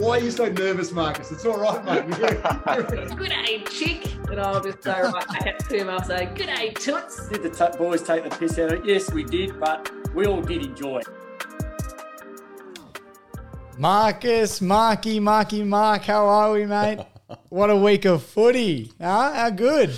Why are you so nervous, Marcus? It's all right, mate. Good day, chick. And I'll just go right back to him. I'll say, Good day, toots. Did the t- boys take the piss out of it? Yes, we did, but we all did enjoy it. Marcus, Marky, Marky, Mark, how are we, mate? what a week of footy. Huh? How good?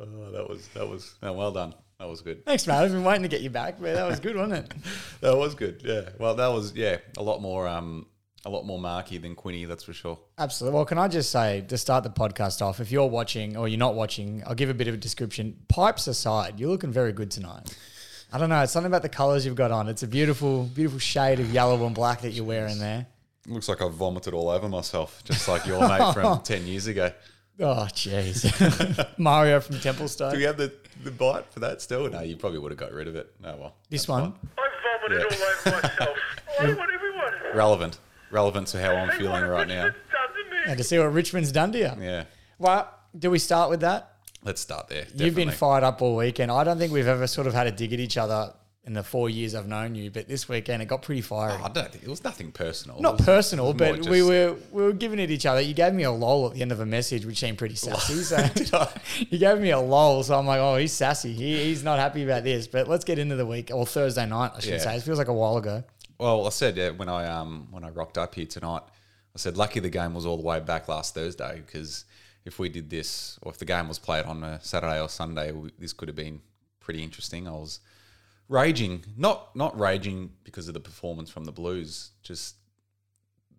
Oh, that was that was no, well done. That was good. Thanks, mate. I've been waiting to get you back, but that was good, wasn't it? That was good. Yeah. Well, that was yeah a lot more um a lot more marky than Quinny. That's for sure. Absolutely. Well, can I just say to start the podcast off, if you're watching or you're not watching, I'll give a bit of a description. Pipes aside, you're looking very good tonight. I don't know. It's something about the colours you've got on. It's a beautiful, beautiful shade of yellow and black that you're wearing there. Looks like I vomited all over myself, just like your mate from ten years ago. Oh, jeez. Mario from Templestowe. Do we have the, the bite for that still? No, you probably would have got rid of it. No, well, this that's one. fine. I vomited Yeah. all over myself. I want everyone. relevant, relevant to how I'm feeling right now. Richmond done to me? And to see what Richmond's done to you. Yeah, Well, do we start with that? let's start there. You've been fired up all weekend. I don't think we've ever sort of had a dig at each other in the four years I've known you, but this weekend it got pretty fiery. Oh, I don't think it was nothing personal. Not It was- personal, it was more but we just- were we were giving it each other. You gave me a lol at the end of a message, which seemed pretty sassy. So you gave me a lol, so I'm like, oh, he's sassy. He, he's not happy about this. But let's get into the week or Thursday night, I should Yeah. say. It feels like a while ago. Well, I said yeah, when I um when I rocked up here tonight, I said lucky the game was all the way back last Thursday because if we did this or if the game was played on a Saturday or Sunday, we, this could have been pretty interesting. I was raging, not not raging because of the performance from the Blues, just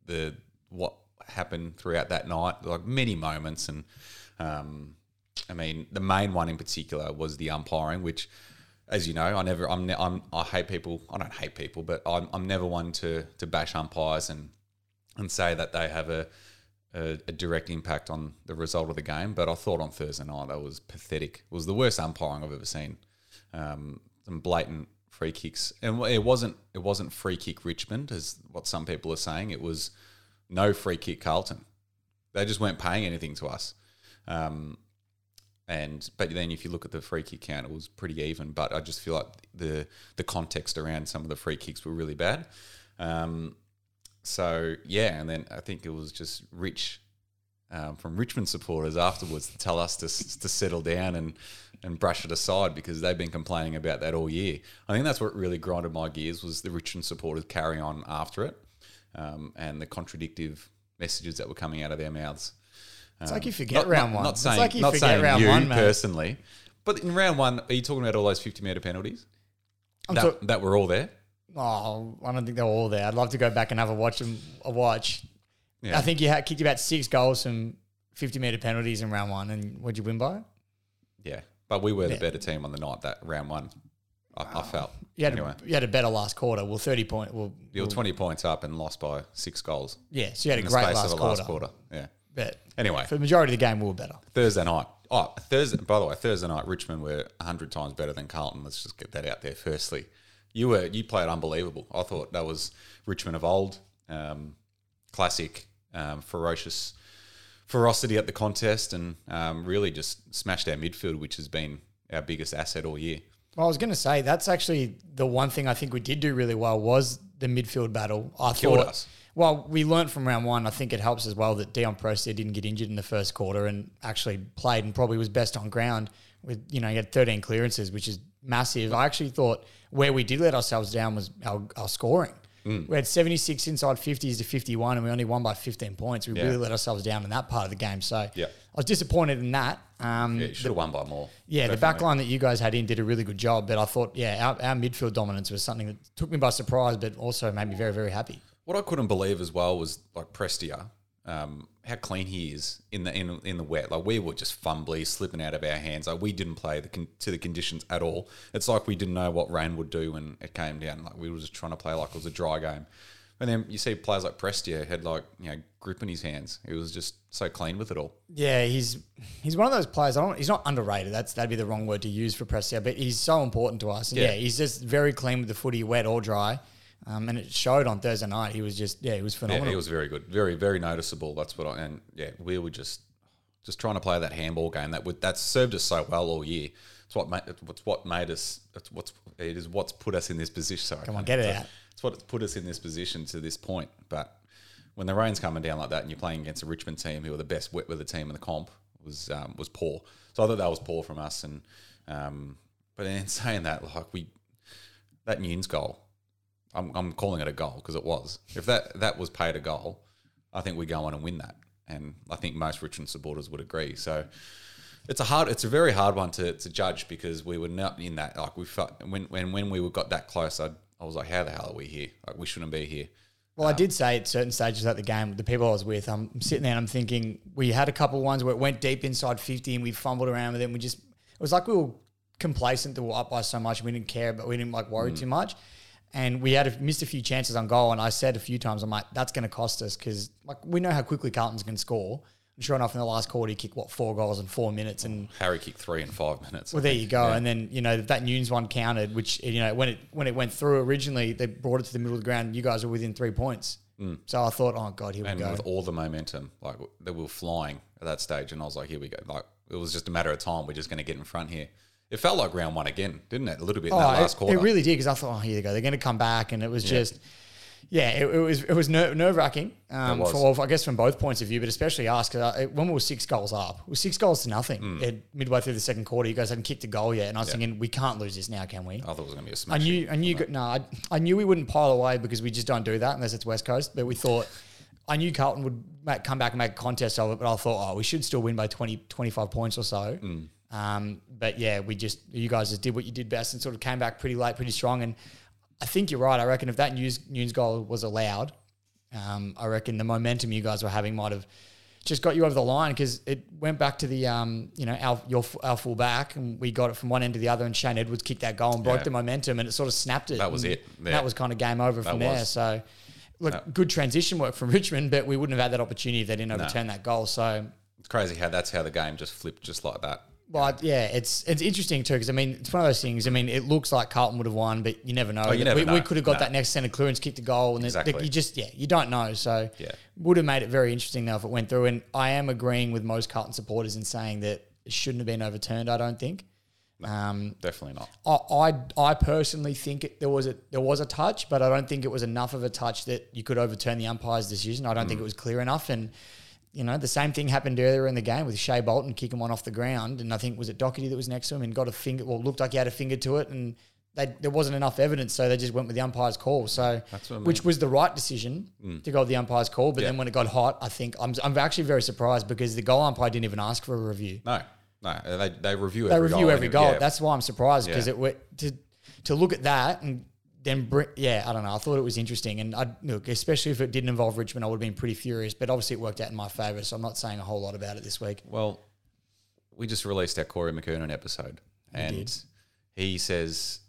the what happened throughout that night, like many moments, and um, I mean the main one in particular was the umpiring, which, as you know, I never, I'm, I'm I hate people. I don't hate people, but I'm, I'm never one to to bash umpires and and say that they have a, a a direct impact on the result of the game. But I thought on Thursday night that was pathetic. It was the worst umpiring I've ever seen. Um, some blatant free kicks, and it wasn't it wasn't free kick Richmond as what some people are saying. It was no free kick Carlton. They just weren't paying anything to us. Um, and but then if you look at the free kick count, it was pretty even. But I just feel like the the context around some of the free kicks were really bad. Um, so yeah, and then I think it was just Rich um, from Richmond supporters afterwards to tell us to to settle down and and brush it aside because they've been complaining about that all year. I think that's what really grinded my gears was the Richmond supporters carry on after it um, and the contradictive messages that were coming out of their mouths. It's like um, you forget round one. Not It's saying, like you not forget saying round you one, mate. personally, but in round one, are you talking about all those fifty meter penalties I'm that, that were all there? Oh, I don't think they were all there. I'd love to go back and have a watch. and- A watch. Yeah. I think you had kicked about six goals from 50 meter penalties in round one. And what'd you win by? Yeah, but we were the better team on the night that round one. I, I felt You had, anyway. a, you had a better last quarter. Well, 30 point. Well, You were well, twenty points up and lost by six goals yeah, so you had a great space last quarter. last quarter. Yeah. But Anyway, for the majority of the game, we were better. Thursday night. Oh, Thursday. By the way, Thursday night, Richmond were hundred times better than Carlton. Let's just get that out there. Firstly, you were you played unbelievable. I thought that was Richmond of old, um, classic, um, ferocious ferocity at the contest, and um, really just smashed our midfield, which has been our biggest asset all year. Well, I was going to say that's actually the one thing I think we did do really well was the midfield battle. I Killed thought, us. Well, we learned from round one. I think it helps as well that Dion Prestia didn't get injured in the first quarter and actually played and probably was best on ground. With you know, he had 13 clearances, which is massive. I actually thought where we did let ourselves down was our, our scoring. Mm. We had 76 inside 50s to 51, and we only won by 15 points. We Yeah. really let ourselves down in that part of the game. So Yeah. I was disappointed in that. Um, Yeah, you should have won by more. yeah, the Definitely. back line that you guys had in did a really good job, but I thought, yeah, our, our midfield dominance was something that took me by surprise, but also made me very, very happy. What I couldn't believe as well was like Prestia, um, how clean he is in the in, in the wet. Like we were just fumbly slipping out of our hands. Like we didn't play the con- to the conditions at all. It's like we didn't know what rain would do when it came down. Like we were just trying to play like it was a dry game. And then you see players like Prestia had like you know grip in his hands. He was just so clean with it all. Yeah, he's he's one of those players. I don't. He's not underrated. That's that'd be the wrong word to use for Prestia, but he's so important to us. And yeah. Yeah. he's just very clean with the footy, wet or dry, um, and it showed on Thursday night. He was just yeah, he was Yeah, phenomenal. he was very good, very very noticeable. That's what I and yeah, we were just just trying to play that handball game that would that served us so well all year. It's what made it's what made us. It's what's it is what's put us in this position. Sorry, Come on, get it out. It's what put us in this position to this point. But when the rain's coming down like that, and you're playing against a Richmond team who are the best wet weather team in the comp, was um, was poor. So I thought that was poor from us. And um, but in saying that, like we that Newnes goal, I'm, I'm calling it a goal because it was. If that that was paid a goal, I think we go on and win that, and I think most Richmond supporters would agree. So it's a hard, it's a very hard one to, to judge because we were not in that. Like we felt when when when we were got that close, I I was like, how the hell are we here? Like we shouldn't be here. Well, I um, did say at certain stages of the game, the people I was with, I'm sitting there and I'm thinking we had a couple ones where it went deep inside 50 and we fumbled around with it. And we just, it was like we were complacent that we were up by so much. We didn't care, but we didn't like worry mm. too much. And we had a, missed a few chances on goal. And I said a few times, I'm like, that's going to cost us because like we know how quickly Carlton's can score. And sure enough, in the last quarter, he kicked what four goals in four minutes, and oh, Harry kicked three in five minutes. well, there you go. And then you know that Newnes one counted, which you know when it when it went through originally, they brought it to the middle of the ground. You guys were within three points. Hmm. So I thought, oh god, here and we go. And with all the momentum, like they were flying at that stage, and I was like, here we go. Like it was just a matter of time. We're just going to get in front here. It felt like round one again, didn't it? A little bit in Oh, that last it, quarter. it really did because I thought, oh, here they go. They're going to come back, and it was just, yeah, it, it was it was ner- nerve wracking. Um, It was. for, well, I guess from both points of view, but especially us because when we were six goals up, it was six goals to nothing. Hmm. It, midway through the second quarter, you guys hadn't kicked a goal yet, and I was thinking, we can't lose this now, can we? I thought it was going to be a smash. I knew, I knew, no, I, I knew we wouldn't pile away because we just don't do that unless it's West Coast. But we thought, I knew Carlton would make, come back and make a contest of it. But I thought, oh, we should still win by 20, 25 points or so. Um, but yeah, we just, you guys just did what you did best and sort of came back pretty late, pretty strong. And I think you're right. I reckon if that news news goal was allowed, um, I reckon the momentum you guys were having might have just got you over the line because it went back to the um, you know our your our full back and we got it from one end to the other and Shane Edwards kicked that goal and broke Yeah. the momentum and it sort of snapped it. That was it. Yeah. That was kind of game over from there. So look, good transition work from Richmond, but we wouldn't have had that opportunity if they didn't overturn that goal. So it's crazy how that's how the game just flipped just like that. Well, yeah, it's it's interesting too because I mean it's one of those things. I mean, it looks like Carlton would have won, but you never know. Oh, you never we, know. we could have got No. that next centre clearance, kicked a goal, and then Exactly. you just yeah, you don't know. So Yeah. would have made it very interesting though if it went through. And I am agreeing with most Carlton supporters in saying that it shouldn't have been overturned. I don't think. Um, Definitely not. I, I I personally think it, there was a there was a touch, but I don't think it was enough of a touch that you could overturn the umpire's decision. I don't Mm. think it was clear enough, and you know the same thing happened earlier in the game with Shai Bolton kicking one off the ground, and I think was it Docherty that was next to him and got a finger, well looked like he had a finger to it, and they, there wasn't enough evidence, so they just went with the umpire's call. So That's what I which was the right decision mm. to go with the umpire's call, but Yeah. then when it got hot, I think I'm I'm actually very surprised because the goal umpire didn't even ask for a review No, no. They, they review they every review goal every goal. Yeah. That's why I'm surprised because Yeah. it went to to look at that and then. Yeah, I don't know. I thought it was interesting, and I look, especially if it didn't involve Richmond, I would have been pretty furious. But obviously, it worked out in my favour, so I'm not saying a whole lot about it this week. Well, we just released our Corey McKernan episode, and did. he says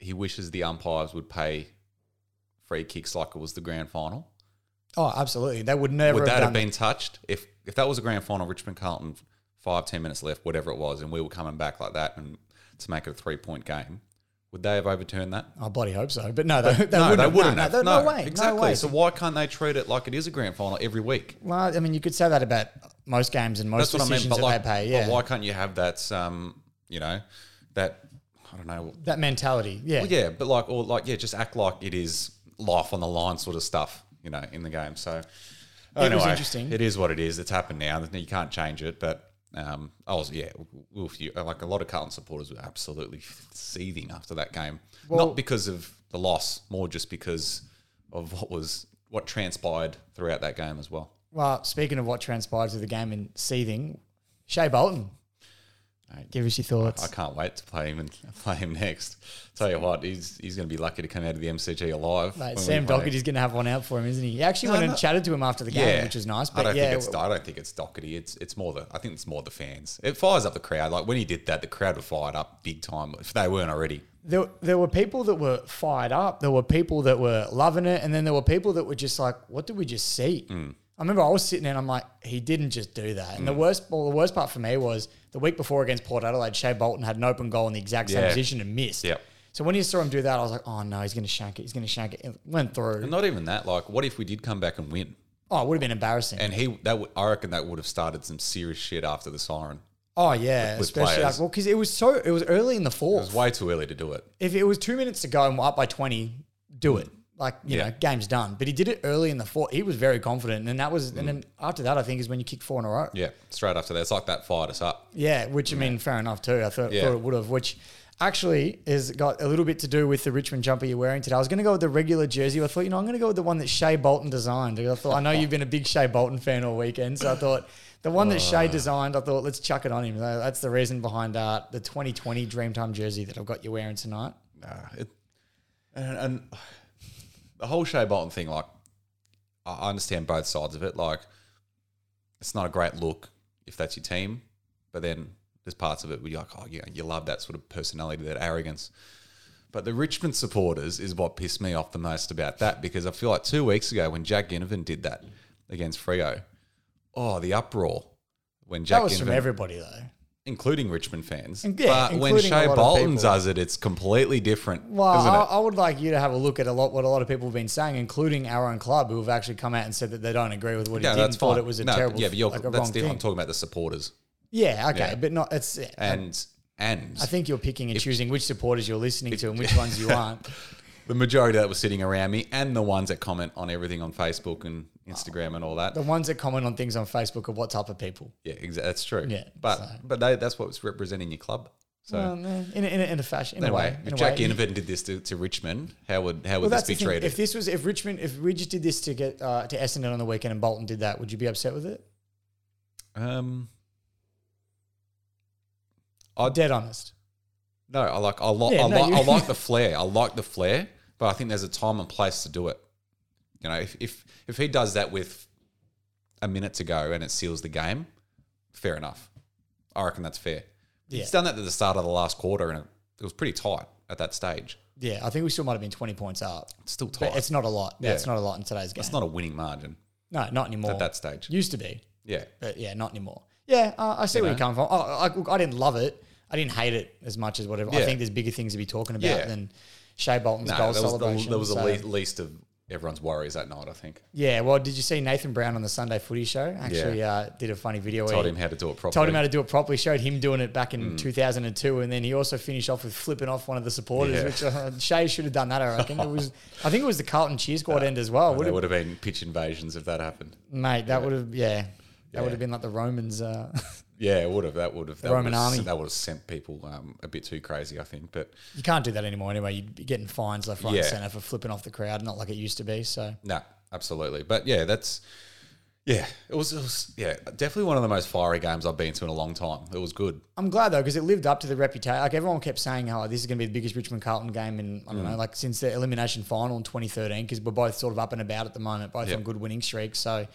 he wishes the umpires would pay free kicks like it was the grand final. Oh, absolutely. They would never would have that have been touched if if that was a grand final, Richmond Carlton, five ten minutes left, whatever it was, and we were coming back like that and to make it a three point game? Would they have overturned that? I bloody hope so, but no, they, they no, wouldn't. they wouldn't no, have. No, No, way. exactly. No way. So why can't they treat it like it is a grand final every week? well, I mean, you could say that about most games and most That's what I mean. decisions But that like, they pay. Yeah, but why can't you have that? Um, you know, that I don't know. that mentality. Yeah, Well, yeah, but like, or like, yeah, just act like it is life on the line sort of stuff, you know, in the game. So, It was interesting. It is what it is. It's happened now. You can't change it. But um, I was, yeah, oof, you, like a lot of Carlton supporters were absolutely seething after that game. Well- Not because of the loss, more just because of what was what transpired throughout that game as well. Well, speaking of what transpired through the game and seething, Shai Bolton. Give us your thoughts. I can't wait to play him and play him next. Tell you what, he's he's going to be lucky to come out of the MCG alive. Mate, Sam play. Docherty's going to have one out for him, isn't he? He actually No, went and chatted to him after the game, which was nice. I But don't yeah, think it's I don't think it's Docherty. It's it's more the I think it's more the fans. It fires up the crowd. Like when he did that, the crowd were fired up big time. If they weren't already, there, there were people that were fired up. There were people that were loving it, and then there were people that were just like, "What did we just see?" Mm. I remember I was sitting there, and I'm like, "He didn't just do that." And the mm. worst, well, the worst part for me was the week before against Port Adelaide, Shai Bolton had an open goal in the exact same Yeah. position and missed. Yep. So when you saw him do that, I was like, "Oh no, he's going to shank it. He's going to shank it." It went through. and not even that. Like, what if we did come back and win? oh, it would have been embarrassing. And he that would, I reckon that would have started some serious shit after the siren. oh yeah, with especially players. like, well, because it was so it was early in the fall. It was way too early to do it. if it was two minutes to go and we're up by 20, do it. Like you Yeah. know, game's done. But he did it early in the fourth. He was very confident, and that was, and then after that, I think is when you kick four in a row. Yeah, straight after that, it's like that fired us up. Yeah, which I mean, fair enough too. I thought, Yeah. thought it would have, which actually has got a little bit to do with the Richmond jumper you're wearing today. I was going to go with the regular jersey. I thought, you know, I'm going to go with the one that Shai Bolton designed. I thought, I know you've been a big Shai Bolton fan all weekend, so I thought the one that Shai designed, I thought, let's chuck it on him. That's the reason behind uh, the 2020 Dreamtime jersey that I've got you wearing tonight. Nah, it, and, and the whole Shai Bolton thing, like, I understand both sides of it. Like, it's not a great look if that's your team, but then there's parts of it where you're like, oh, yeah, you love that sort of personality, that arrogance. But the Richmond supporters is what pissed me off the most about that because I feel like two weeks ago when Jack Ginnivan did that against Freo, oh, the uproar when Jack That was from everybody though. Including Richmond fans. Yeah, but when Shai Bolton does it, it's completely different. Well, isn't I? I would like you to have a look at a lot what a lot of people have been saying, including our own club, who have actually come out and said that they don't agree with what he did that's and thought it was a no, terrible, yeah, but you're, like that's wrong different. thing. I'm talking about the supporters Yeah, okay, Yeah. but not. It's. yeah, and and I think you're picking and choosing which supporters you're listening to and which ones you aren't. the majority that was sitting around me, and the ones that comment on everything on Facebook and Instagram and all that. The ones that comment on things on Facebook are what type of people? yeah, exa- that's true. Yeah, but so- but they, that's what's representing your club. So Well, in, a, in, a, in a fashion, in a anyway, way. In if Jack way. Did this to, to Richmond, how would how would Well, this be treated? If this was, if Richmond, if we just did this to get uh, to Essendon on the weekend and Bolton did that, would you be upset with it? um, I'm dead honest. No, I like I like Yeah, I, no, you- I like the flair. I like the flair, but I think there's a time and place to do it. You know, if if if he does that with a minute to go and it seals the game, fair enough. I reckon that's fair. Yeah. He's done that at the start of the last quarter, and it, it was pretty tight at that stage. Yeah, I think we still might have been 20 points up. It's still But tight. it's not a lot. Yeah, Yeah. it's not a lot in today's game. That's not a winning margin no, not anymore. at that stage. Used to be. Yeah, But yeah, not anymore. Yeah, uh, I see You where know? you're coming from. I, I, I didn't love it. I didn't hate it as much as whatever. I think there's bigger things to be talking about Yeah. than Shai Bolton's no, goal that was celebration. the, that was the so- le- least of everyone's worries that night. I think Yeah, well, did you see Nathan Brown on the Sunday Footy Show? Actually, uh, did a funny video. told him how to do it properly. told him how to do it properly. Showed him doing it back Mm. in 2002, and then he also finished off with flipping off one of the supporters, Yeah. which uh, Shai should have done that. I reckon it was. I think it was the Carlton cheer squad end as well. Would have, would have been pitch invasions if that happened. mate, that would have. Yeah, that Yeah. would have been like the Romans. Uh, Yeah, it would have. That would have. That Roman would have, army. That would have sent people um, a bit too crazy, I think. But you can't do that anymore anyway. You'd be getting fines left, right, Yeah. and centre for flipping off the crowd, not like it used to be. So no, absolutely. But yeah, that's yeah. It was, it was yeah, definitely one of the most fiery games I've been to in a long time. It was good. I'm glad though because it lived up to the reputation. Like everyone kept saying, "Oh, this is going to be the biggest Richmond Carlton game in I don't Mm. know, like since the elimination final in 2013." Because we're both sort of up and about at the moment, both Yep. on good winning streaks. So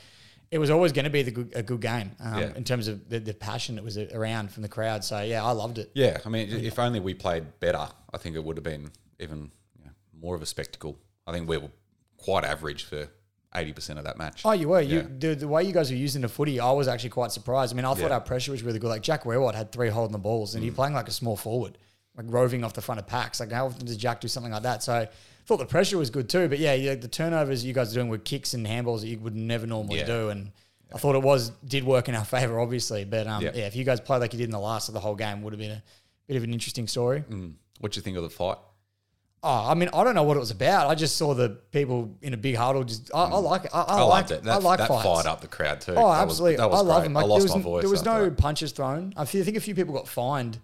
it was always going to be the good, a good game um, Yeah. in terms of the, the passion that was around from the crowd. So yeah, I loved it. Yeah, I mean, if only we played better, I think it would have been even you know, more of a spectacle. I think we were quite average for eighty percent of that match. Oh, you were. Yeah. You the, the way you guys were using the footy, I was actually quite surprised. I mean, I thought Yeah. Mm. our pressure was really good. Like Jack Riewoldt had three holding the balls, and he playing like a small forward, like roving off the front of packs. Like how often does Jack do something like that? So thought the pressure was good too. But yeah, yeah the turnovers you guys are doing were kicks and handballs that you would never normally Yeah. do, and I thought it was did work in our favor, obviously. But um, Yeah. yeah. if you guys played like you did in the last of the whole game, would have been a bit of an interesting story. Mm. What do you think of the fight? Oh, I mean, I don't know what it was about. I just saw the people in a big huddle. Just I, I like it. I, I, I, like loved it. That, I like that fights. fired up the crowd too. Oh, That was- absolutely. that was I love great. them. Like, I lost there was, my voice. There was after no that. punches thrown. I thi- I think a few people got fined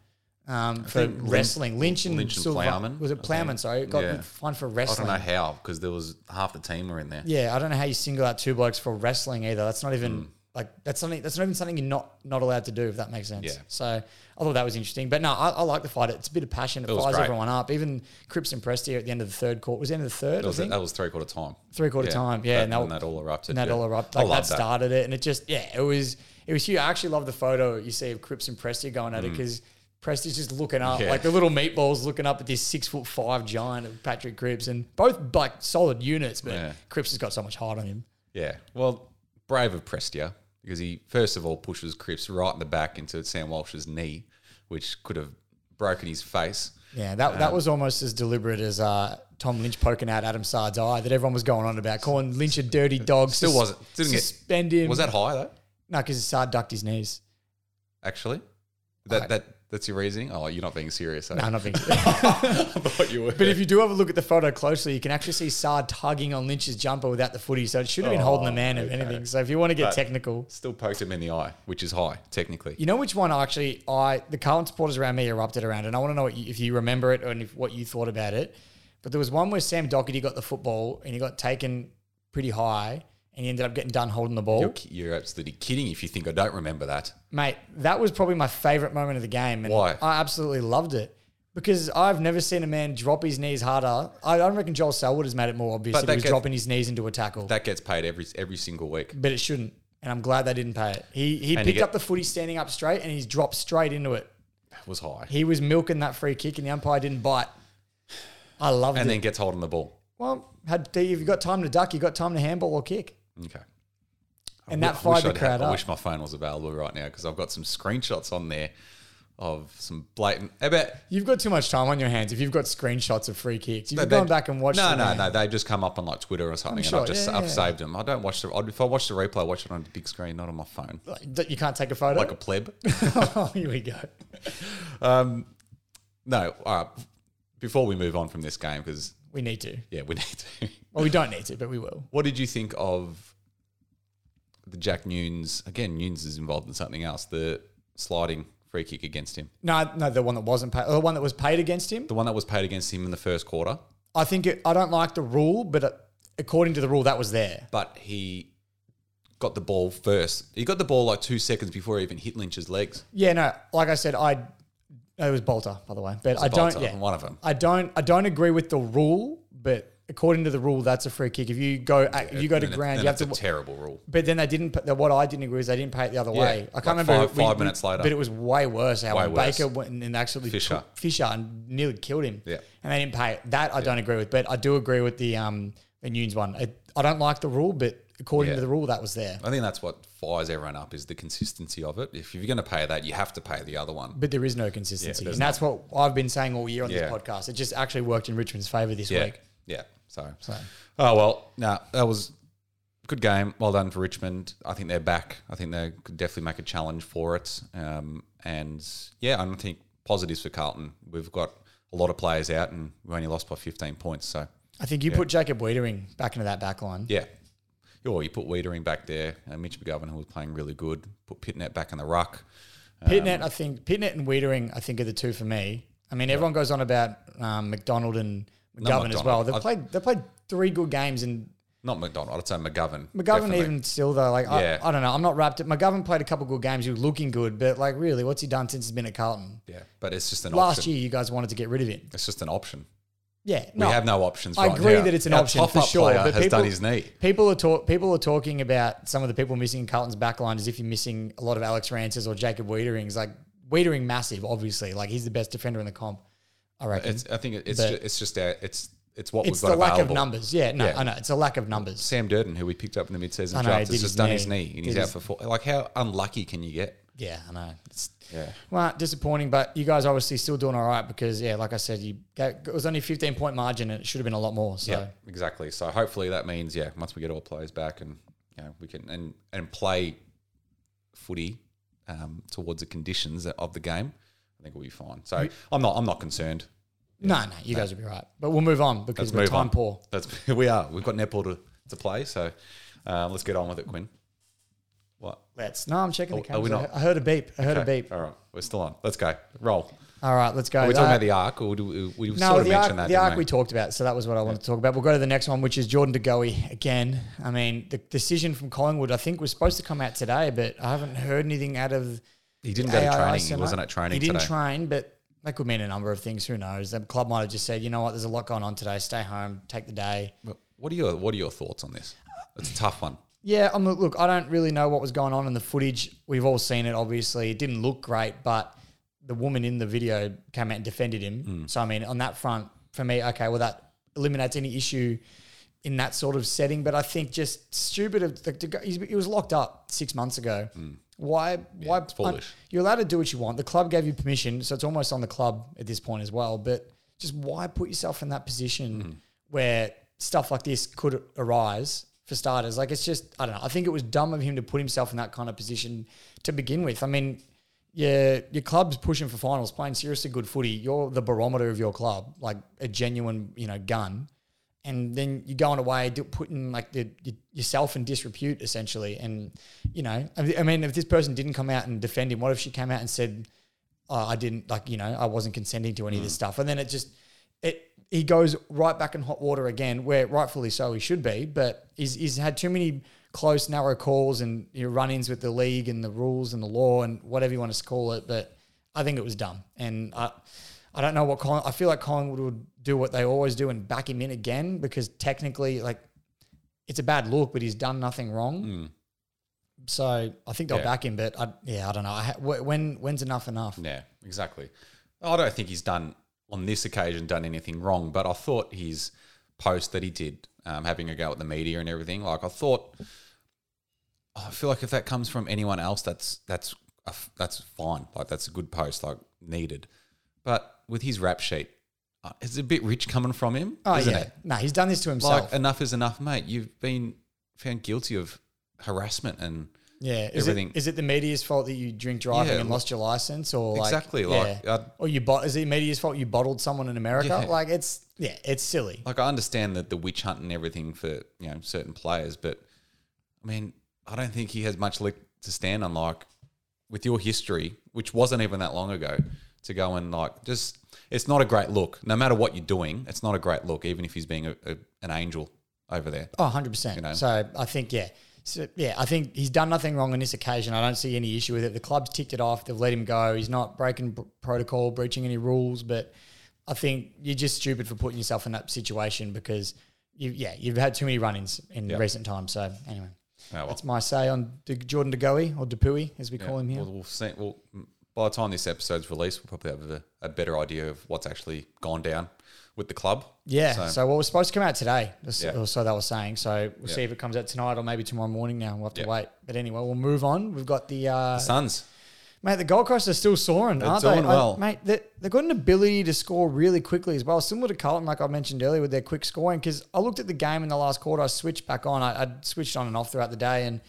um, for wrestling. Lynch and, Lynch and Silva- Plowman, Was it. Plowman? Sorry, got Yeah. fined for wrestling. I don't know how because there was half the team were in there. Yeah, I don't know how you single out two blokes for wrestling either. That's not even Mm. like that's something. That's not even something you're not not allowed to do. If that makes sense. Yeah. So I thought that was interesting. But no, I, I like the fight. It's a bit of passion. It, It fires everyone up. Even Cripps and Presti at the end of the third quarter. Was the end of the third? That was, that was three quarter time. Three quarter time, yeah, That, and that- when that all erupted. and that yeah. all erupt. I Like that love that. started it, and it just yeah, it was it was huge. I actually love the photo you see of Cripps and Presti going at it because Presti's just looking up. Yeah. like the little meatballs looking up at this six foot five giant of Patrick Cripps, and both like solid units, but Yeah. Cripps has got so much heart on him. Yeah. Well, brave of Prestia because he first of all pushes Cripps right in the back into Sam Walsh's knee, which could have broken his face. Yeah, that Um, that was almost as deliberate as uh, Tom Lynch poking out Adam Saad's eye that everyone was going on about, calling Lynch a dirty dog. Still sus- wasn't. Didn't get- suspend him. Was that high though? no? Because Saad ducked his knees. Actually, that I- that That's your reasoning? Oh, you're not being serious. No, not being I thought you were. But if you do have a look at the photo closely, you can actually see Saad tugging on Lynch's jumper without the footy. So it should have been holding the oh, man, if okay. anything. So if you want to get But- technical, Still poked him in the eye, which is high, technically. you know which one actually I the Carlton supporters around me erupted around, and I want to know what you, if you remember it and if, what you thought about it. But there was one where Sam Docherty got the football and he got taken pretty high, and he ended up getting done holding the ball. You're, ki- you're absolutely kidding if you think I don't remember that. Mate, that was probably my favorite moment of the game. And Why? I absolutely loved it. Because I've never seen a man drop his knees harder. I don't reckon Joel Selwood has made it more obvious But that he was gets- dropping his knees into a tackle. That gets paid every every single week. but it shouldn't. And I'm glad they didn't pay it. He he picked get- up the footy standing up straight and he's dropped straight into it. It was high. He was milking that free kick and the umpire didn't bite. I loved it. And it. then gets holding the ball. well, had if you've got time to duck, you've got time to handball or kick. Okay. And I that fired the crowd had- I wish my phone was available right now because I've got some screenshots on there of some blatant. About You've got too much time on your hands if you've got screenshots of free kicks. You've gone back and watched No, them. no, no. They just come up on like Twitter or something, sure, and I've just yeah, I've yeah. saved them. I don't watch the. I'd- If I watch the replay, I watch it on the big screen, not on my phone, Like, You can't take a photo? like a pleb. oh, here we go. Um, no. All right. Before we move on from this game, because We need to. yeah, we need to. Well, we don't need to, but we will. what did you think of the Jack Newnes? Again, Newnes is involved in something else. The sliding free kick against him, No, no, the one that wasn't paid, the one that was paid against him. the one that was paid against him in the first quarter, I think it, I don't like the rule, but according to the rule, that was there. but he got the ball first. He got the ball like two seconds before he even hit Lynch's legs. Yeah, no, like I said, I it was Bolter, by the way, but I don't. Bolter, Yeah, one of them. I don't. I don't agree with the rule, but according to the rule, that's a free kick. If you go, if you go to ground, you have to. a terrible rule. But then they didn't. The, what I didn't agree with is they didn't pay it the other Yeah, way. I can't remember. five- five minutes later. but it was way worse. How Way worse. Baker went and actually Fisher. Fisher and nearly killed him. Yeah. and they didn't pay it. That I don't agree with, but I do agree with the um the Newnes one. I, I don't like the rule, but according Yeah. to the rule, that was there. I think that's what fires everyone up is the consistency of it. If you're going to pay that, you have to pay the other one. But there is no consistency, Yeah, and that's what I've been saying all year on Yeah. this podcast. It just actually worked in Richmond's favour this Yeah, week. Yeah. So, So oh well, no, that was good game. Well done for Richmond. I think they're back. I think they could definitely make a challenge for it. Um, and yeah, I don't think positives for Carlton. We've got a lot of players out, and we only lost by 15 points. So I think you put Jacob Weitering back into that back line. yeah. Or you put Weitering back there, and Mitch McGovern, who was playing really good. Put Pittonet back in the ruck. Pittonet, I think Pittonet and Weitering, I think are the two for me. I mean, everyone goes on about um, McDonald and McGovern as well. They've I- played they played three good games, and Not McDonald. I'd say McGovern. McGovern definitely. even still though. Like Yeah. I, I don't know, I'm not wrapped. Up. McGovern played a couple good games. He was looking good, but like really, what's he done since he's been at Carlton? Yeah, but it's just an Last option. year, you guys wanted to get rid of him. It's just an option. Yeah, We have no options. I right agree now. that it's an Our option for top-up sure. player But has people, done his knee. People are talk, people are talking about some of the people missing in Carlton's backline as if you're missing a lot of Alex Rances or Jacob Weitering's. Like Weitering, massive, obviously. Like he's the best defender in the comp. I reckon. It's, I think it's But- ju- it's just our, it's it's what It's we've got the lack available. of numbers. Yeah, no, Yeah. I know. It's a lack of numbers. Sam Durdin, who we picked up in the mid-season I know, draft, did has just done knee. his knee and he's out for four. Like, how unlucky can you get? Yeah, I know. It's Yeah. well disappointing, but you guys obviously still doing all right because yeah, like I said, you ga- it was only a 15 point margin and it should have been a lot more. So Yeah, exactly. So hopefully that means yeah, once we get all players back and you know we can and and play footy um, towards the conditions of the game, I think we'll be fine. So I'm not I'm not concerned. No, no, you guys will be right. But we'll move on because Let's we're move time on. poor. That's we are. We've got netball to, to play. So um, let's get on with it, Quinn. What? Let's. No, I'm checking the Oh, are we cameras. not? I heard a beep. I heard a Okay, beep. All right, we're still on. Let's go. Roll. All right, let's go. Are we talking Uh, about the arc, or do we, we No, sort of the mentioned arc, that? the didn't arc we? we talked about, so that was what I wanted to talk about. We'll go to the next one, which is Jordan De DeGoey again. I mean, the decision from Collingwood, I think, was supposed to come out today, but I haven't heard anything out of. He didn't go to AII training. He Centre. wasn't at training He didn't today. train, but that could mean a number of things. Who knows? The club might have just said, you know what, there's a lot going on today. Stay home, take the day. What are your What are your thoughts on this? It's a tough one. Yeah, I'm, look, I don't really know what was going on in the footage. We've all seen it, obviously. It didn't look great, but the woman in the video came out and defended him. Hmm. So, I mean, on that front, for me, okay, well, that eliminates any issue in that sort of setting. But I think just stupid of the, to go, he was locked up six months ago. Why? Why? Hmm. it's foolish. you're allowed to do what you want. The club gave you permission, so it's almost on the club at this point as well. But just why put yourself in that position Hmm. where stuff like this could arise for starters? Like it's just I don't know. I think it was dumb of him to put himself in that kind of position to begin with. I mean, yeah, your club's pushing for finals, playing seriously good footy. You're the barometer of your club, like a genuine, you know, gun. And then you're going away, putting like the, yourself in disrepute essentially. And you know, I mean, if this person didn't come out and defend him, what if she came out and said, oh, "I didn't like, you know, I wasn't consenting to any of this mm. stuff," and then it just it he goes right back in hot water again, where rightfully so he should be, but he's, he's had too many close, narrow calls and you know, run-ins with the league and the rules and the law and whatever you want to call it. But I think it was dumb, and I, I don't know what Colin. I feel like Collingwood would do what they always do and back him in again because technically, like, it's a bad look, but he's done nothing wrong. So I think they'll Yeah. back him, but I, yeah, I don't know. I ha- when when's enough enough? Yeah, exactly. I don't think he's done on this occasion done anything wrong, but I thought his post that he did, um, having a go at the media and everything, like I thought, I feel like if that comes from anyone else, that's that's that's fine. Like that's a good post, like needed. But with his rap sheet, uh, it's a bit rich coming from him, Oh isn't yeah, it? no, he's done this to himself. Like enough is enough, mate. You've been found guilty of harassment and Yeah, is everything. it is it the media's fault that you drink driving Yeah, and lost your license, or Exactly, like, yeah. I'd- or you bot? Is it media's fault you bottled someone in America? Yeah. Like it's yeah, it's silly. like I understand that the witch hunt and everything for you know certain players, but I mean I don't think he has much leg to stand on. Like with your history, which wasn't even that long ago, to go and like just it's not a great look. No matter what you're doing, it's not a great look, even if he's being a, a, an angel over there. Oh, 100 percent. You know? So I think yeah, so yeah, I think he's done nothing wrong on this occasion. I don't see any issue with it. The club's ticked it off. They've let him go. He's not breaking b- protocol, breaching any rules. But I think you're just stupid for putting yourself in that situation because you yeah you've had too many run-ins in Yeah. recent times. So anyway. Oh, well. That's my say on De- Jordan DeGoey or DePuy, as we call him here. We'll, we'll see. Well, by the time this episode's released, we'll probably have a, a better idea of what's actually gone down with the club. Yeah. So- So, what was supposed to come out today, Yeah. so they were saying. So we'll Yeah. see if it comes out tonight or maybe tomorrow morning. Now we'll have to Yeah. wait. But anyway, we'll move on. We've got the uh, Suns. mate. The Gold Coast are still soaring, They're aren't doing they? well. I, mate, they, they've got an ability to score really quickly as well, similar to Carlton, like I mentioned earlier, with their quick scoring. Because I looked at the game in the last quarter, I switched back on. I, I'd switched on and off throughout the day, and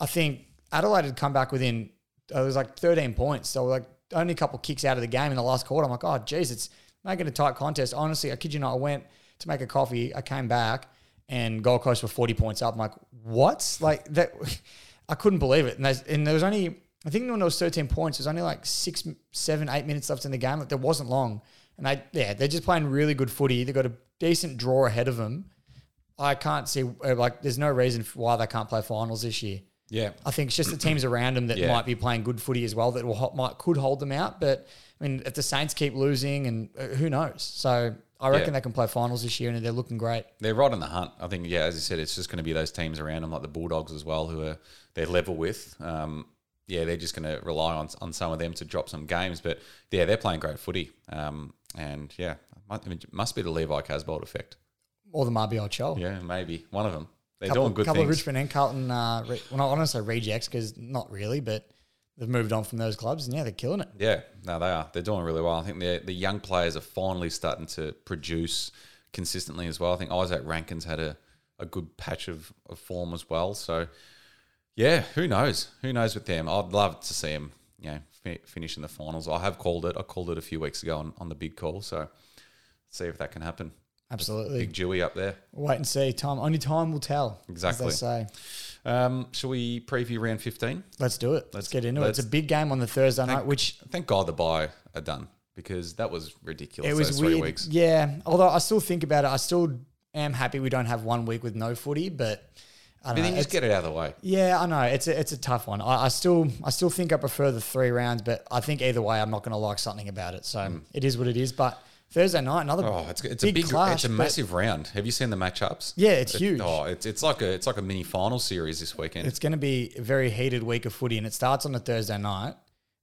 I think Adelaide had come back within. It was like 13 points. So like only a couple kicks out of the game in the last quarter. I'm like, oh, geez, it's making a tight contest. Honestly, I kid you not, I went to make a coffee. I came back and Gold Coast were 40 points up. I'm like, what? Like that, I couldn't believe it. And, and there was only, I think when there was 13 points, there's only like six, seven, eight minutes left in the game. Like there wasn't long. And they, yeah, they're just playing really good footy. They've got a decent draw ahead of them. I can't see, uh, like, there's no reason why they can't play finals this year. Yeah. I think it's just the teams around them that Yeah. might be playing good footy as well that will might could hold them out. But I mean, if the Saints keep losing, and uh, who knows? So I reckon Yeah. they can play finals this year, and they're looking great. They're right on the hunt. I think, yeah, as you said, it's just going to be those teams around them, like the Bulldogs as well, who are they're level with. Um, yeah, they're just going to rely on on some of them to drop some games. But yeah, they're playing great footy. Um, and yeah, I mean, it must be the Levi Casboult effect. Or the Mabior Chol. Yeah, maybe one of them. They're couple, doing good couple of. Richmond and Carlton. Uh, re- well, not, I don't say rejects because not really, but they've moved on from those clubs, and yeah, they're killing it. Yeah, no, they are. They're doing really well. I think the the young players are finally starting to produce consistently as well. I think Izak Rankine's had a, a good patch of, of form as well. So, yeah, who knows? Who knows with them? I'd love to see them, you know, fi- finish in the finals. I have called it. I called it a few weeks ago on, on the big call. So, see if that can happen. Absolutely. Big Dewey up there. Wait and see. Time only time will tell. Exactly. As they say. Um, shall we preview round 15? Let's do it. Let's, Let's- get into it. It's a big game on the Thursday night, which Thank God the bye are done because that was ridiculous. it was those three weird. weeks. Yeah. Although I still think about it, I still am happy we don't have one week with no footy, but I But don't then know. just get it out of the way. yeah, I know it's a, it's a tough one. I, I still I still think I prefer the three rounds, but I think either way I'm not going to like something about it. So it is what it is. But Thursday night, another. Oh, it's, it's big a big, clash, it's a massive round. Have you seen the matchups? Yeah, it's It- huge. Oh, it's it's like a it's like a mini final series this weekend. It's going to be a very heated week of footy, and it starts on a Thursday night,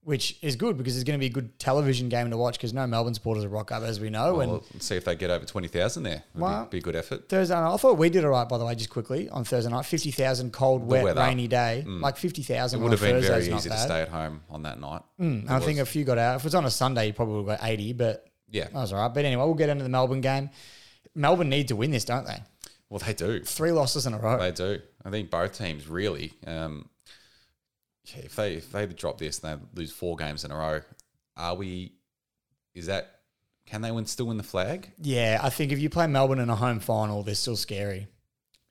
which is good because it's going to be a good television game to watch because no Melbourne supporters rock up, as we know. and well, let's see if they get over twenty thousand there. Would Well- be, be a good effort. Thursday night, I thought we did all right, by the way, just quickly on Thursday night. 50,000 cold, wet, weather. Mm. rainy day. Like It 50,000 would on have been Thursday very easy to stay at home on that night. And I think a few got out. If it was on a Sunday, you probably would have got 80, but Yeah. that was all right. But anyway, we'll get into the Melbourne game. Melbourne need to win this, don't they? Well, they do. Three losses in a row. They do. I think both teams really. Um, yeah, if they if they drop this and they lose four games in a row, are we? Is that can they win still win the flag? Yeah, I think if you play Melbourne in a home final, they're still scary.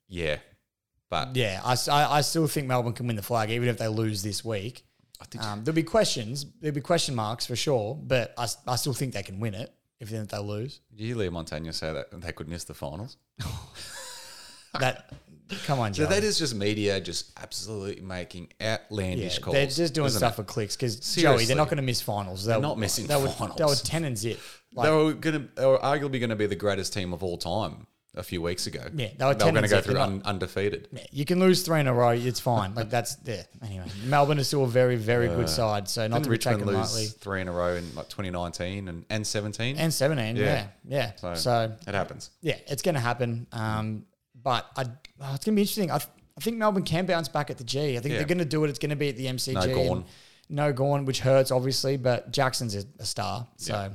Yeah, but Yeah, I I still think Melbourne can win the flag, even if they lose this week. I think Um, there'll be questions, there'll be question marks for sure, but I, I still think they can win it if then they lose. did you hear Leigh Montagna say that they could miss the finals? That come on, So that is just media just absolutely making yeah, outlandish calls. they're just doing stuff it? for clicks because Joey, they're not going to miss finals. They're not missing they Were, they were ten and zip. Like, they were going to, they were arguably going to be the greatest team of all time a few weeks ago. Yeah, they were 10 going to go through un, undefeated. Yeah, you can lose three in a row. It's fine. Like that's there. Anyway, Melbourne is still a very, very good side. So not to be Richmond taken lose lightly. three in a row in like 2019 and, and 17? And seventeen. Yeah, Yeah. yeah. so, So, it happens. yeah, it's going to happen. Um, but I, oh, it's going to be interesting. I, th- I think Melbourne can bounce back at the G. I think Yeah. they're going to do it. It's going to be at the MCG. No Gawn. No Gawn, which hurts obviously, but Jackson's a, a star, so Yeah.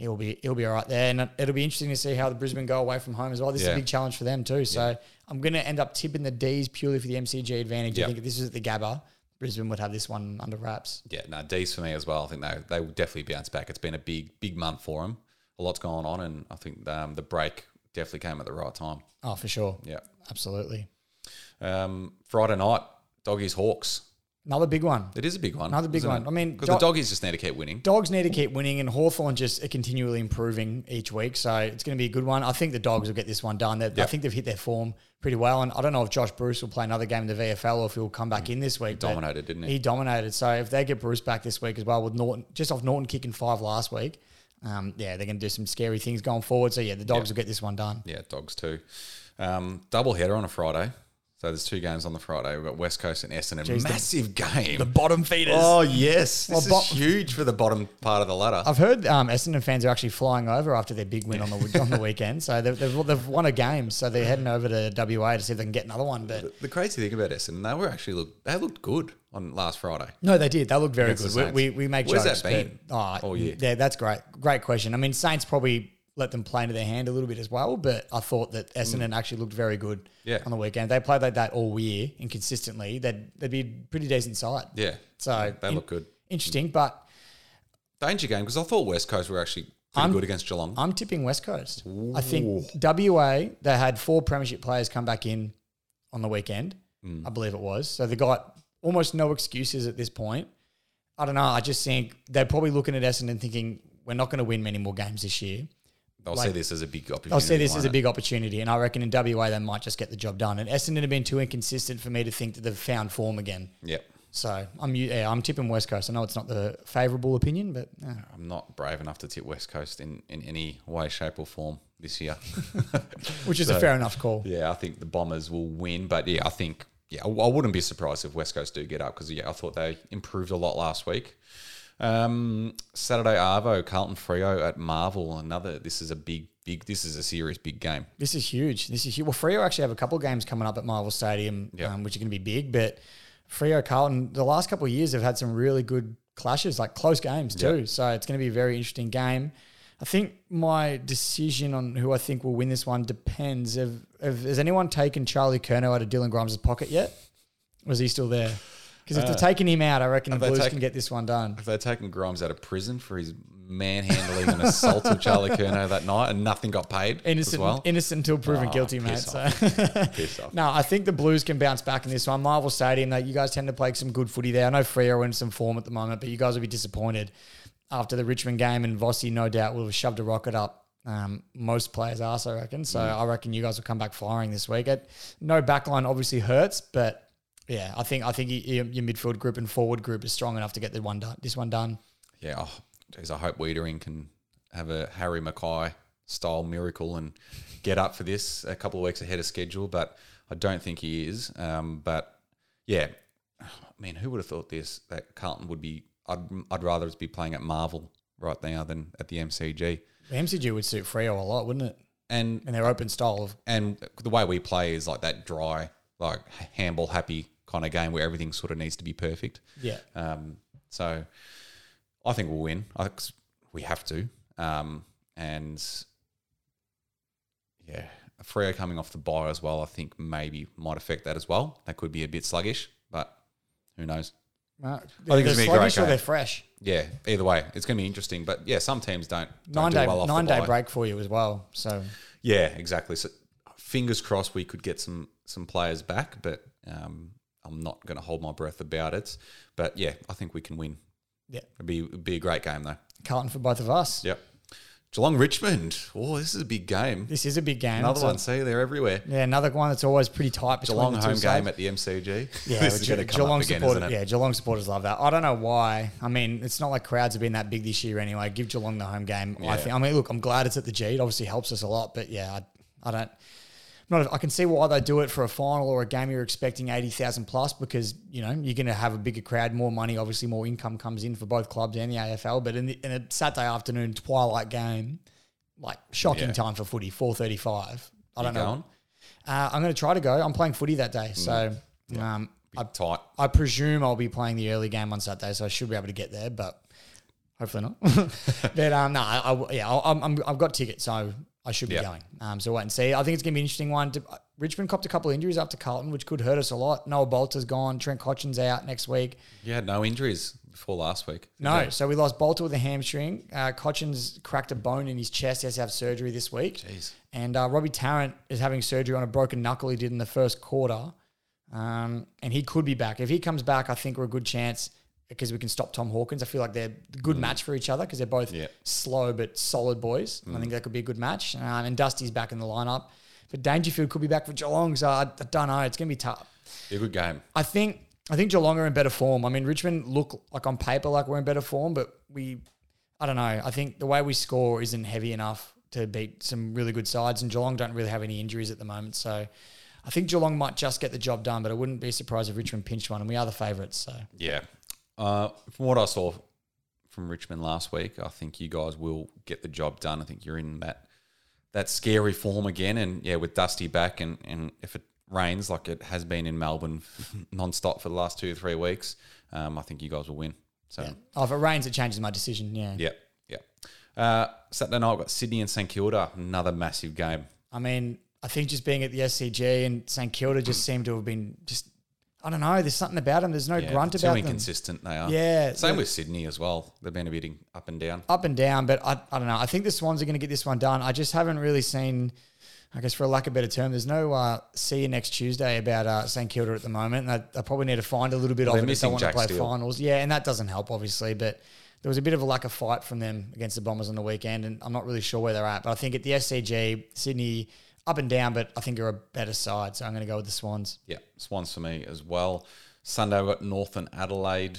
He'll be he'll be all right there. And it'll be interesting to see how the Brisbane go away from home as well. This is a big challenge for them too. So I'm going to end up tipping the D's purely for the MCG advantage. I think if this is at the Gabba, Brisbane would have this one under wraps. Yeah, no, D's for me as well. I think they, they will definitely bounce back. It's been a big, big month for them. A lot's going on, and I think um, the break definitely came at the right time. Oh, for sure. Yeah. Absolutely. Um, Friday night, Doggies Hawks. Another big one. It is a big one. Another big one. it? I mean, because Do- the Doggies just need to keep winning. Dogs need to keep winning, and Hawthorn just are continually improving each week. So it's going to be a good one. I think the Dogs will get this one done. They- I think they've hit their form pretty well. And I don't know if Josh Bruce will play another game in the VFL or if he'll come back in this week. but dominated, didn't he? He dominated. So if they get Bruce back this week as well, with Naughton, just off Naughton kicking five last week, um, yeah, they're going to do some scary things going forward. So yeah, the Dogs Yep. will get this one done. Yeah, Dogs too. Um, double header on a Friday. So there's two games on the Friday. We've got West Coast and Essendon. Jeez, the- Massive game. The bottom feeders. oh yes, this Well, is bo- huge for the bottom part of the ladder. I've heard um, Essendon fans are actually flying over after their big win on the on the weekend. So they've, they've, they've won a game. So they're heading over to WA to see if they can get another one. But The- the crazy thing about Essendon, they were actually look they looked good on last Friday. No, they did. They looked very good. the We, we, we make Where's jokes. that been but- Oh, all year? Yeah, that's great. Great question. I mean, Saints probably let them play into their hand a little bit as well, but I thought that Essendon actually looked very good Mm. Yeah. on the weekend. They played like that all year and consistently. They'd, they'd be a pretty decent side. Yeah, So they look good. Interesting, but Danger game because I thought West Coast were actually pretty I'm- good against Geelong. I'm tipping West Coast. I think WA, they had four premiership players come back in on the weekend, Mm. I believe it was. So they got almost no excuses at this point. I don't know. I just think they're probably looking at Essendon thinking, we're not going to win many more games this year. They'll like- see this as a big opportunity. I'll see this as a big opportunity, and I reckon in WA they might just get the job done. And Essendon have been too inconsistent for me to think that they've found form again. Yep. So I'm yeah, I'm tipping West Coast. I know it's not the favourable opinion, but uh, I'm not brave enough to tip West Coast in, in any way, shape, or form this year. which is a fair enough call. yeah, I think the Bombers will win, but yeah, I think yeah, I I wouldn't be surprised if West Coast do get up because yeah, I thought they improved a lot last week. Um, Saturday Arvo, Carlton Freo at Marvel. Another. This is a big, big. This is a serious big game. This is huge. This is huge. Well, Freo actually have a couple of games coming up at Marvel Stadium, Yeah. um, which are going to be big. But Freo Carlton, the last couple of years have had some really good clashes, like close games too. So it's going to be a very interesting game. I think my decision on who I think will win this one depends. Have, have, has anyone taken Charlie Curnow out of Dylan Grimes' pocket yet? Or is he still there? Because if they're ah. taking him out, I reckon the have they Blues taken- can get this one done. Have they taken Grimes out of prison for his manhandling and assault of Charlie Curnow that night, and nothing got paid Innocent, as well? innocent until proven Oh, guilty, mate. piss So. Piss off. No, I think the Blues can bounce back in this one. Marvel Stadium, that you guys tend to play some good footy there. I know Freo are in some form at the moment, but you guys will be disappointed after the Richmond game, and Vossi no doubt will have shoved a rocket up um, most players' arse, I reckon. So hmm. I reckon you guys will come back firing this week. It, no backline obviously hurts, but yeah, I think I think your, your midfield group and forward group is strong enough to get the one done. This one done. yeah, oh, geez, I hope Weitering can have a Harry McKay style miracle and get up for this a couple of weeks ahead of schedule, but I don't think he is. Um, but yeah, I mean, who would have thought this that Carlton would be? I'd, I'd rather be playing at Marvel right now than at the MCG. The MCG would suit Freo a lot, wouldn't it? And And their open style of and the way we play is like that dry, like handball happy kind of game where everything sort of needs to be perfect. yeah. Um, so I think we'll win. I we have to. Um, and yeah, Freo coming off the bye as well, I think maybe might affect that as well. That could be a bit sluggish, but who knows? Uh, I think it's they're gonna be great sluggish or they're fresh. Yeah, either way, it's going to be interesting. But yeah, some teams don't, don't Nine do day well off the nine day break for you as well. So Yeah, exactly. So fingers crossed we could get some some players back, but um, I'm not going to hold my breath about it. But yeah, I think we can win. yeah, It'd be it'd be a great game though. Carlton for both of us. Yep. Geelong Richmond. Oh, this is a big game. This is a big game. Another It's a- one. See, they're everywhere. Yeah, another one that's always pretty tight. between Geelong the two home sides. game at the MCG. Yeah, this is going to come Geelong up again, supporters, isn't it? yeah, Geelong supporters love that. I don't know why. I mean, it's not like crowds have been that big this year anyway. Give Geelong the home game. I think. I mean, look, I'm glad it's at the G. It obviously helps us a lot, but yeah, I, I don't. Not, I can see why they do it for a final or a game you're expecting eighty thousand plus because you know you're going to have a bigger crowd, more money, obviously more income comes in for both clubs and the AFL. But in, the, in a Saturday afternoon twilight game, like shocking Yeah. time for footy, four thirty five. I don't You know. Uh, I'm going to try to go. I'm playing footy that day, so Mm. um, I, Tight. I presume I'll be playing the early game on Saturday, so I should be able to get there, but hopefully not. but um, no, I, I, yeah, I'm, I've got tickets, so I should be Yeah. going. Um, so wait and see. I think it's going to be an interesting one. Richmond copped a couple of injuries after Carlton, which could hurt us a lot. Noah Balta's gone. Trent Cotchin's out next week. You had no injuries before last week. No, Yeah. so we lost Bolter with a hamstring. Uh, Cotchin's cracked a bone in his chest. He has to have surgery this week. Jeez. And uh, Robbie Tarrant is having surgery on a broken knuckle he did in the first quarter. Um, and he could be back. If he comes back, I think we're a good chance because we can stop Tom Hawkins. I feel like they're a good match for each other because they're both Yeah. slow but solid boys. I think that could be a good match. Um, and Dusty's back in the lineup. But Dangerfield could be back for Geelong, so I, I don't know. It's going to be tough. Be a good game. I think I think Geelong are in better form. I mean, Richmond look like on paper like we're in better form, but we, I don't know. I think the way we score isn't heavy enough to beat some really good sides, and Geelong don't really have any injuries at the moment. So, I think Geelong might just get the job done, but I wouldn't be surprised if Richmond pinched one, and we are the favourites. So, Yeah. Uh, from what I saw from Richmond last week, I think you guys will get the job done. I think you're in that that scary form again, and yeah, with Dusty back, and and if it rains like it has been in Melbourne non-stop for the last two or three weeks, um, I think you guys will win. So yeah, oh, if it rains, it changes my decision. Yeah. yeah. Uh, Saturday night, we've got Sydney and St Kilda, another massive game. I mean, I think just being at the SCG and St Kilda just seemed to have been just. I don't know. There's something about them. There's no Yeah, grunt about them. inconsistent they are. Yeah, Same with Sydney as well. They've been a bit up and down. up and down, but I, I don't know. I think the Swans are going to get this one done. I just haven't really seen, I guess for a lack of a better term, there's no uh, see you next Tuesday about uh, St Kilda at the moment. And I, I probably need to find a little bit Well, of it if they want to play Steele. finals. Yeah, and that doesn't help, obviously. But there was a bit of a lack of fight from them against the Bombers on the weekend, and I'm not really sure where they're at. But I think at the SCG, Sydney up and down, but I think are a better side. So I'm going to go with the Swans. Yeah, Swans for me as well. Sunday we've got North and Adelaide.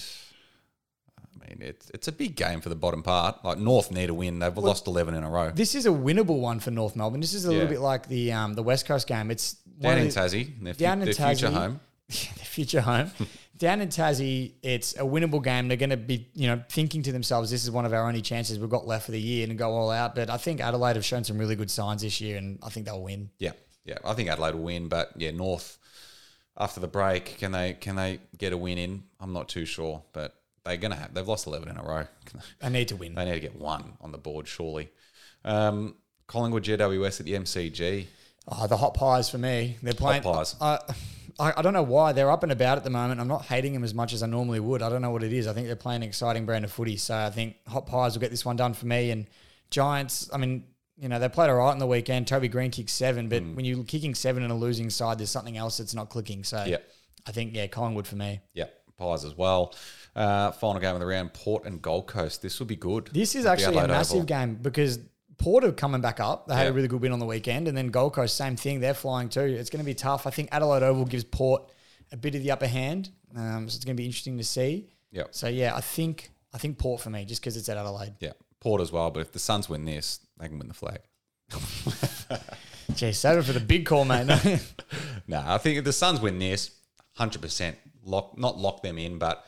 I mean, it's it's a big game for the bottom part. Like North need a win. They've lost eleven in a row. This is a winnable one for North Melbourne. This is a little bit like the um, the West Coast game. It's Down in the- Tassie, their, fu- down in their future home. their future home. Down in Tassie, it's a winnable game. They're going to be, you know, thinking to themselves, "This is one of our only chances we've got left for the year and go all out." But I think Adelaide have shown some really good signs this year, and I think they'll win. Yeah, yeah. I think Adelaide will win, but yeah, North after the break, can they can they get a win in? I'm not too sure, but they're gonna have. They've lost eleven in a row. They need to win. They need to get one on the board, surely. Um, Collingwood GWS at the MCG. Oh, the hot pies for me. They're playing. pies. I, I, I don't know why they're up and about at the moment. I'm not hating them as much as I normally would. I don't know what it is. I think they're playing an exciting brand of footy. So I think hot pies will get this one done for me. And Giants. I mean, you know, they played all right on the weekend. Toby Greene kicked seven, but when you're kicking seven in a losing side, there's something else that's not clicking. So Yeah. I think yeah, Collingwood for me. Yeah, Pies as well. Uh, final game of the round, Port and Gold Coast. This will be good. This is actually a massive Oval. game because Port are coming back up. They had Yeah. a really good win on the weekend, and then Gold Coast, same thing. They're flying too. It's going to be tough. I think Adelaide Oval gives Port a bit of the upper hand, um, so it's going to be interesting to see. Yep. So yeah, I think I think Port for me, just because it's at Adelaide. Yeah, Port as well. But if the Suns win this, they can win the flag. Gee, save it for the big call, mate. No, I think if the Suns win this, hundred percent lock, not lock them in, but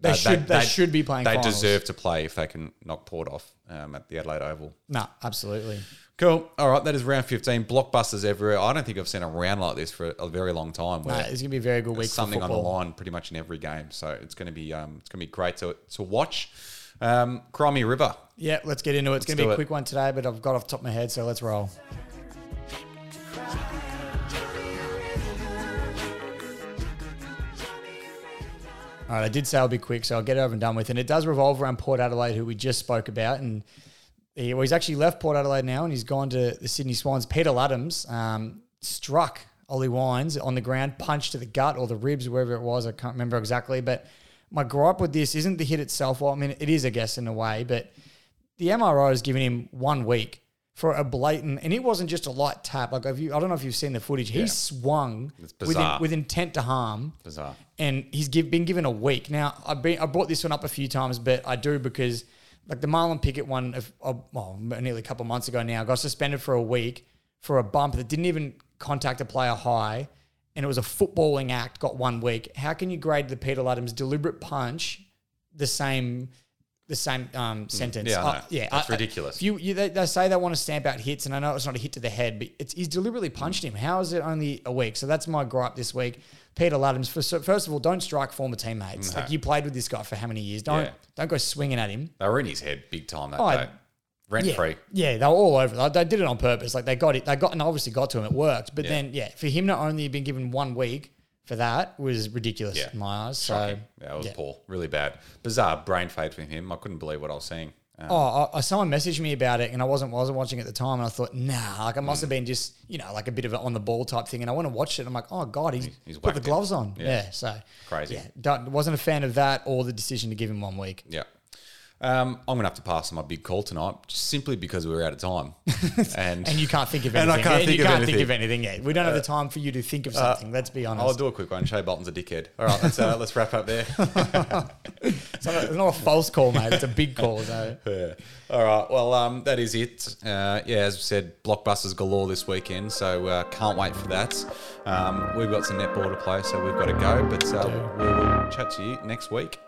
They should- they should be playing They finals. deserve to play if they can knock Port off um, at the Adelaide Oval. no, absolutely. Cool. All right, that is round fifteen. Blockbusters everywhere. I don't think I've seen a round like this for a very long time. Where it's going to be a very good week something on the line pretty much in every game. So it's going to be um, it's going to be great to to watch. Um, Crimea River. Yeah, let's get into it. It's going to be a it. quick one today, but I've got off the top of my head, so let's roll. All right, I did say I'll be quick, so I'll get it over and done with. And it does revolve around Port Adelaide, who we just spoke about. And he, well, he's actually left Port Adelaide now and he's gone to the Sydney Swans. Peter Ladhams um, struck Ollie Wines on the ground, punched to the gut or the ribs, wherever it was. I can't remember exactly. But my gripe with this isn't the hit itself. Well, I mean, it is, I guess, in a way, but the MRO has given him one week for a blatant, and it wasn't just a light tap. Like, you, I don't know if you've seen the footage. He Yeah. swung It's with, bizarre. with intent to harm Bizarre. and he's give, been given a week. Now, I've been I brought this one up a few times, but I do because like the Marlon Pickett one, of, of, well, nearly a couple of months ago now, got suspended for a week for a bump that didn't even contact a player high, and it was a footballing act. Got one week. How can you grade the Peter Ladhams deliberate punch the same? The same um, sentence. Mm. Yeah, I Uh, know. yeah, That's I- ridiculous. if you, you they, they say they want to stamp out hits, and I know it's not a hit to the head, but it's, he's deliberately punched him. How is it only a week? So that's my gripe this week. Peter Ladhams, for, so first of all, don't strike former teammates. No. Like you played with this guy for how many years? Don't Yeah. don't go swinging at him. They were in his head big time that Oh, day. Rent yeah, free. yeah, they were all over. Like, they did it on purpose. Like they got it. They got and obviously got to him. It worked. But Yeah. then, yeah, for him not only been given one week for that was ridiculous Yeah. in my eyes. So Shocking. yeah, it was yeah. poor. Really bad. Bizarre brain fade from him. I couldn't believe what I was seeing. Um, Oh, I, I- someone messaged me about it, and I wasn't wasn't watching at the time, and I thought, nah, like it must have been just you know like a bit of an on the ball type thing, and I want to watch it. And I'm like, oh god, he's, he's put the gloves on. Yeah. Yeah, so Crazy. Yeah, don't, wasn't a fan of that or the decision to give him one week. Yeah. Um, I'm going to have to pass on my big call tonight just simply because we are out of time. and And you can't think of And anything. I can't and think you of can't think of anything yet. We don't have the time for you to think of something. let's be honest. I'll do a quick one. Shai Bolton's a dickhead. All right, let's, uh, let's wrap up there. it's, not a, it's not a false call, mate. It's a big call. So Yeah. All right. Well, um, that is it. Uh, yeah, as we said, blockbusters galore this weekend, so uh, can't wait for that. Um, we've got some netball to play, so we've got to go. But uh, we will chat to you next week.